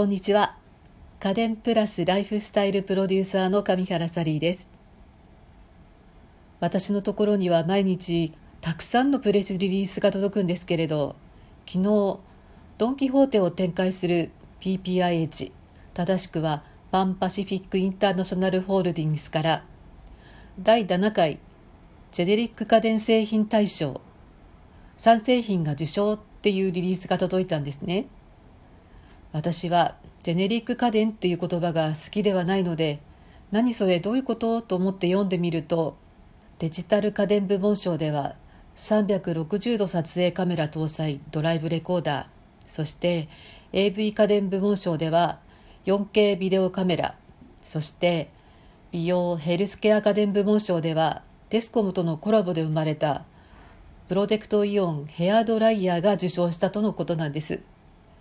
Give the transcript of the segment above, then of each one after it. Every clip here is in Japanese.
こんにちは家電プラスライフスタイルプロデューサーの上原サリーです私のところには毎日たくさんのプレスリリースが届くんですけれど昨日ドン・キホーテを展開する PPIH 正しくはパンパシフィック・インターナショナルホールディングスから第7回ジェネリック家電製品大賞3製品が受賞っていうリリースが届いたんですね。私はジェネリック家電っていう言葉が好きではないので何それどういうこと？と思って読んでみるとデジタル家電部門賞では360度撮影カメラ搭載ドライブレコーダーそして AV 家電部門賞では 4K ビデオカメラそして美容ヘルスケア家電部門賞ではテスコムとのコラボで生まれたプロテクトイオンヘアドライヤーが受賞したとのことなんです。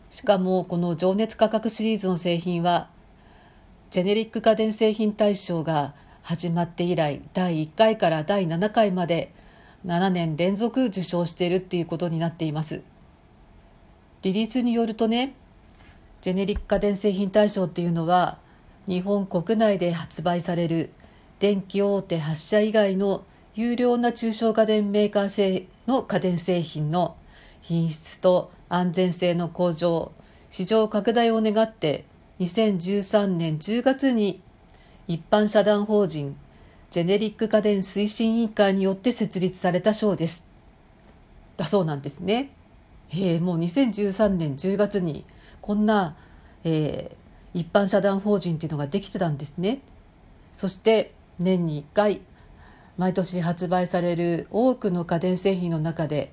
しかもこの情熱価格シリーズの製品はジェネリック家電製品大賞が始まって以来第1回から第7回まで7年連続受賞しているっていうことになっています。リリースによるとねジェネリック家電製品大賞っていうのは日本国内で発売される電気大手8社以外の有料な中小家電メーカー製の家電製品の品質と安全性の向上市場拡大を願って2013年10月に一般社団法人ジェネリック家電推進委員会によって設立された賞です。だそうなんですね。えー、もう2013年10月にこんな、えー、一般社団法人っていうのができてたんですね。そして年に1回毎年発売される多くの家電製品の中で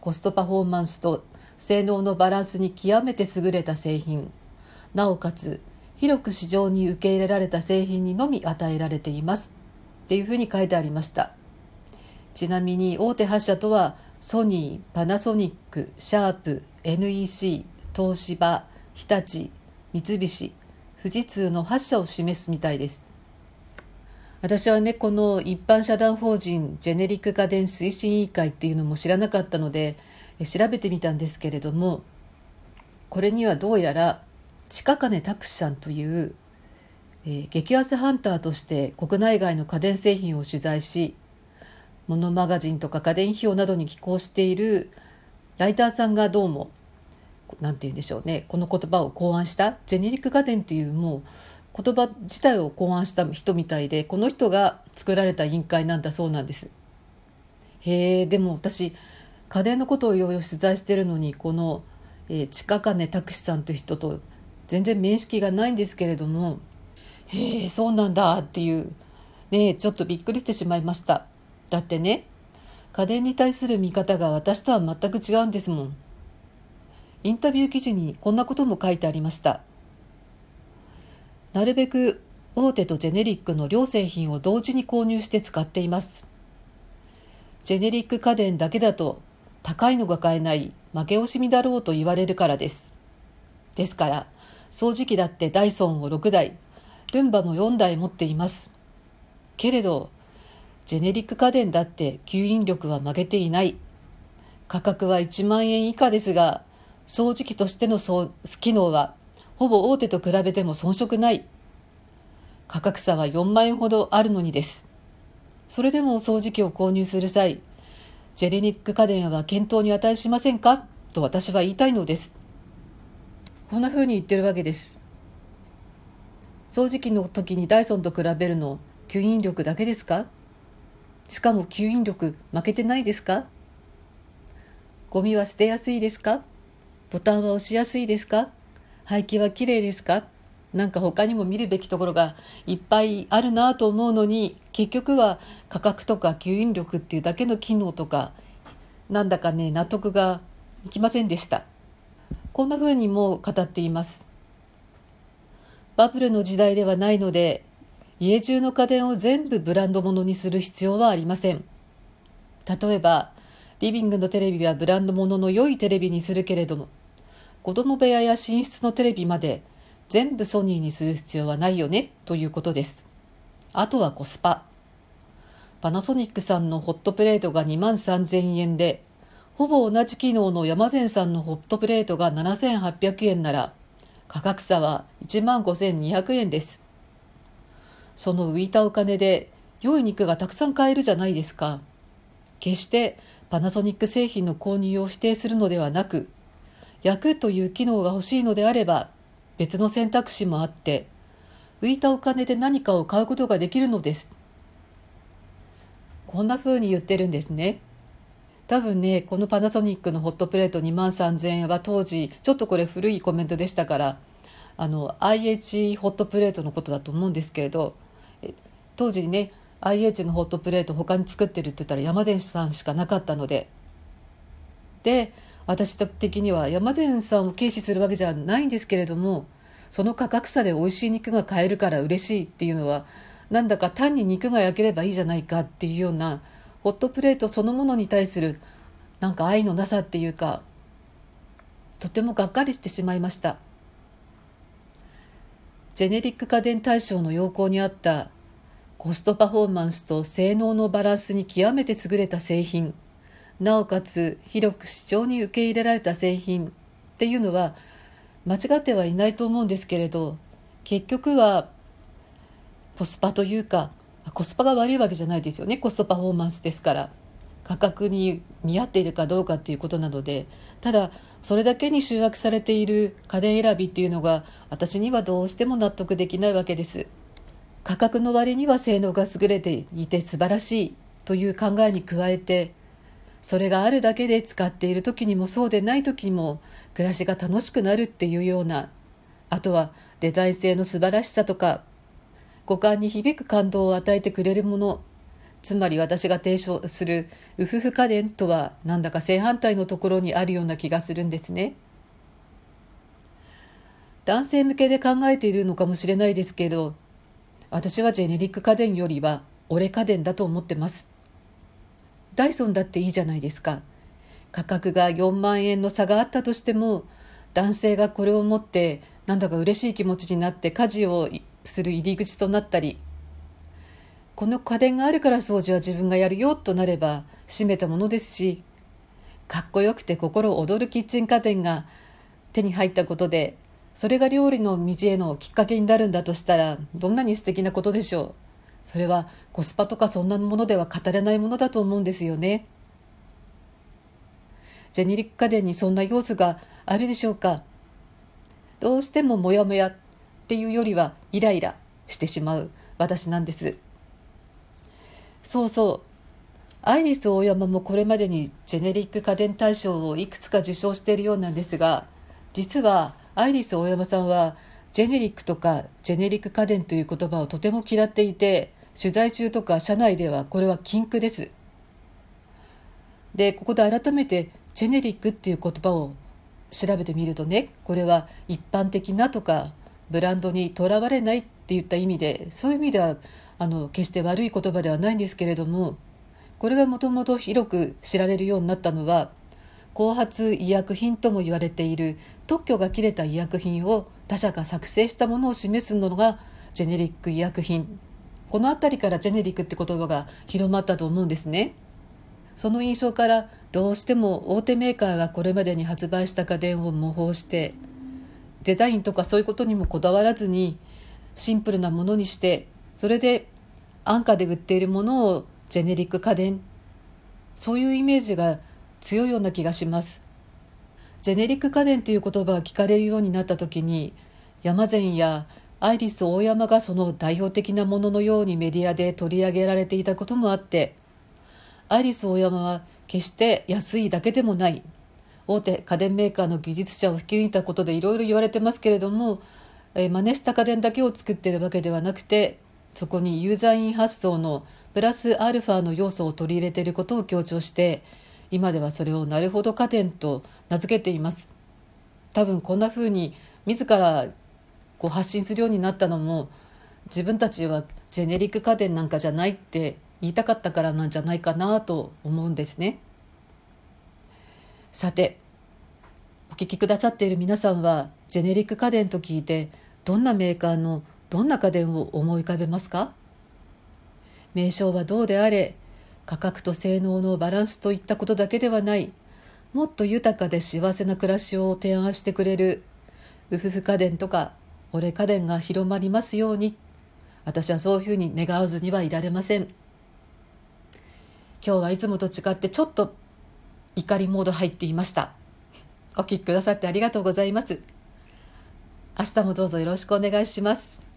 コストパフォーマンスと性能のバランスに極めて優れた製品。なおかつ広く市場に受け入れられた製品にのみ与えられていますっていうふうに書いてありました。ちなみに大手8社とはソニーパナソニックシャープ NEC 東芝日立三菱富士通の8社を示すみたいです。私はねこの一般社団法人ジェネリック家電推進委員会っていうのも知らなかったので調べてみたんですけれどもこれにはどうやら近金拓司さんという、えー、激安ハンターとして国内外の家電製品を取材しモノマガジンとか家電費用などに寄稿しているライターさんがどうも何て言うんでしょうねこの言葉を考案したジェネリック家電っていうもう言葉自体を考案した人みたいでこの人が作られた委員会なんだそうなんです。へえでも私家電のことをいろいろ取材してるのにこの、えー、近金拓司さんという人と全然面識がないんですけれどもへえそうなんだっていうねちょっとびっくりしてしまいました。だってね家電に対する見方が私とは全く違うんですもん。インタビュー記事にこんなことも書いてありました。なるべく大手とジェネリックの両製品を同時に購入して使っています。ジェネリック家電だけだと高いのが買えない負け惜しみだろうと言われるからです。ですから、掃除機だってダイソンを6台、ルンバも4台持っています。けれど、ジェネリック家電だって吸引力は曲げていない。価格は1万円以下ですが、掃除機としての機能はほぼ大手と比べても遜色ない。価格差は4万円ほどあるのにです。それでも掃除機を購入する際、ジェレニック家電は検討に値しませんか？と私は言いたいのです。こんな風に言ってるわけです。掃除機の時にダイソンと比べるの吸引力だけですか？しかも吸引力負けてないですか？ゴミは捨てやすいですか？ボタンは押しやすいですか？廃棄は綺麗ですかなんか他にも見るべきところがいっぱいあるなと思うのに結局は価格とか吸引力っていうだけの機能とかなんだかね納得がいきませんでした。こんな風にも語っています。バブルの時代ではないので家中の家電を全部ブランド物にする必要はありません。例えばリビングのテレビはブランド物の良いテレビにするけれども子供部屋や寝室のテレビまで全部ソニーにする必要はないよねということです。あとはコスパ。パナソニックさんのホットプレートが2万3000円で、ほぼ同じ機能の山善さんのホットプレートが7800円なら、価格差は1万5200円ですその浮いたお金で良い肉がたくさん買えるじゃないですか決してパナソニック製品の購入を否定するのではなく焼くという機能が欲しいのであれば別の選択肢もあって浮いたお金で何かを買うことができるのです。こんな風に言ってるんですね。多分ねこのパナソニックのホットプレート2万3000円は当時ちょっとこれ古いコメントでしたからあの IH ホットプレートのことだと思うんですけれど当時ね IH のホットプレート他に作ってるって言ったら山田さんしかなかったので。で私的には山善さんを軽視するわけじゃないんですけれどもその価格差で美味しい肉が買えるから嬉しいっていうのはなんだか単に肉が焼ければいいじゃないかっていうようなホットプレートそのものに対するなんか愛のなさっていうかとてもがっかりしてしまいました。ジェネリック家電大賞の要項にあったコストパフォーマンスと性能のバランスに極めて優れた製品。なおかつ広く市場に受け入れられた製品っていうのは間違ってはいないと思うんですけれど結局はコスパというかコスパが悪いわけじゃないですよね。コストパフォーマンスですから。価格に見合っているかどうかっていうことなのでただそれだけに集約されている家電選びっていうのが私にはどうしても納得できないわけです。価格の割には性能が優れていて素晴らしいという考えに加えてそれがあるだけで使っている時にもそうでない時にも暮らしが楽しくなるっていうようなあとはデザイン性の素晴らしさとか五感に響く感動を与えてくれるものつまり私が提唱するウフフ家電とはなんだか正反対のところにあるような気がするんですね。男性向けで考えているのかもしれないですけど私はジェネリック家電よりは俺家電だと思ってます。ダイソンだっていいじゃないですか。価格が4万円の差があったとしても男性がこれを持ってなんだか嬉しい気持ちになって家事をする入り口となったりこの家電があるから掃除は自分がやるよとなれば閉めたものですしかっこよくて心躍るキッチン家電が手に入ったことでそれが料理の道へのきっかけになるんだとしたらどんなに素敵なことでしょうそれはコスパとかそんなものでは語れないものだと思うんですよね。ジェネリック家電にそんな要素があるでしょうか。どうしてもモヤモヤっていうよりはイライラしてしまう私なんです。そうそう。アイリスオーヤマもこれまでにジェネリック家電大賞をいくつか受賞しているようなんですが実はアイリスオーヤマさんはジェネリックとかジェネリック家電という言葉をとても嫌っていて取材中とか社内ではこれは禁句です。でここで改めてジェネリックっていう言葉を調べてみるとねこれは一般的なとかブランドにとらわれないっていった意味でそういう意味ではあの決して悪い言葉ではないんですけれどもこれがもともと広く知られるようになったのは後発医薬品とも言われている特許が切れた医薬品を他社が作成したものを示すのがジェネリック医薬品。この辺りからジェネリックって言葉が広まったと思うんですね。その印象からどうしても大手メーカーがこれまでに発売した家電を模倣してデザインとかそういうことにもこだわらずにシンプルなものにしてそれで安価で売っているものをジェネリック家電。そういうイメージが強いような気がします。ジェネリック家電という言葉が聞かれるようになった時に山善やアイリス大山がその代表的なもののようにメディアで取り上げられていたこともあってアイリス大山は決して安いだけでもない大手家電メーカーの技術者を引き抜いたことでいろいろ言われてますけれども、えー、真似した家電だけを作ってるわけではなくてそこにユーザーイン発想のプラスアルファの要素を取り入れていることを強調して今ではそれをなるほど家電と名付けています多分こんなふうに自らこう発信するようになったのも自分たちはジェネリック家電なんかじゃないって言いたかったからなんじゃないかなと思うんですね。さてお聞きくださっている皆さんはジェネリック家電と聞いてどんなメーカーのどんな家電を思い浮かべますか？名称はどうであれ価格と性能のバランスといったことだけではない。もっと豊かで幸せな暮らしを提案してくれる夫婦家電とか俺家電が広まりますように。私はそういうふうに願わずにはいられません。今日はいつもと違ってちょっと怒りモード入っていました。お聞きくださってありがとうございます。明日もどうぞよろしくお願いします。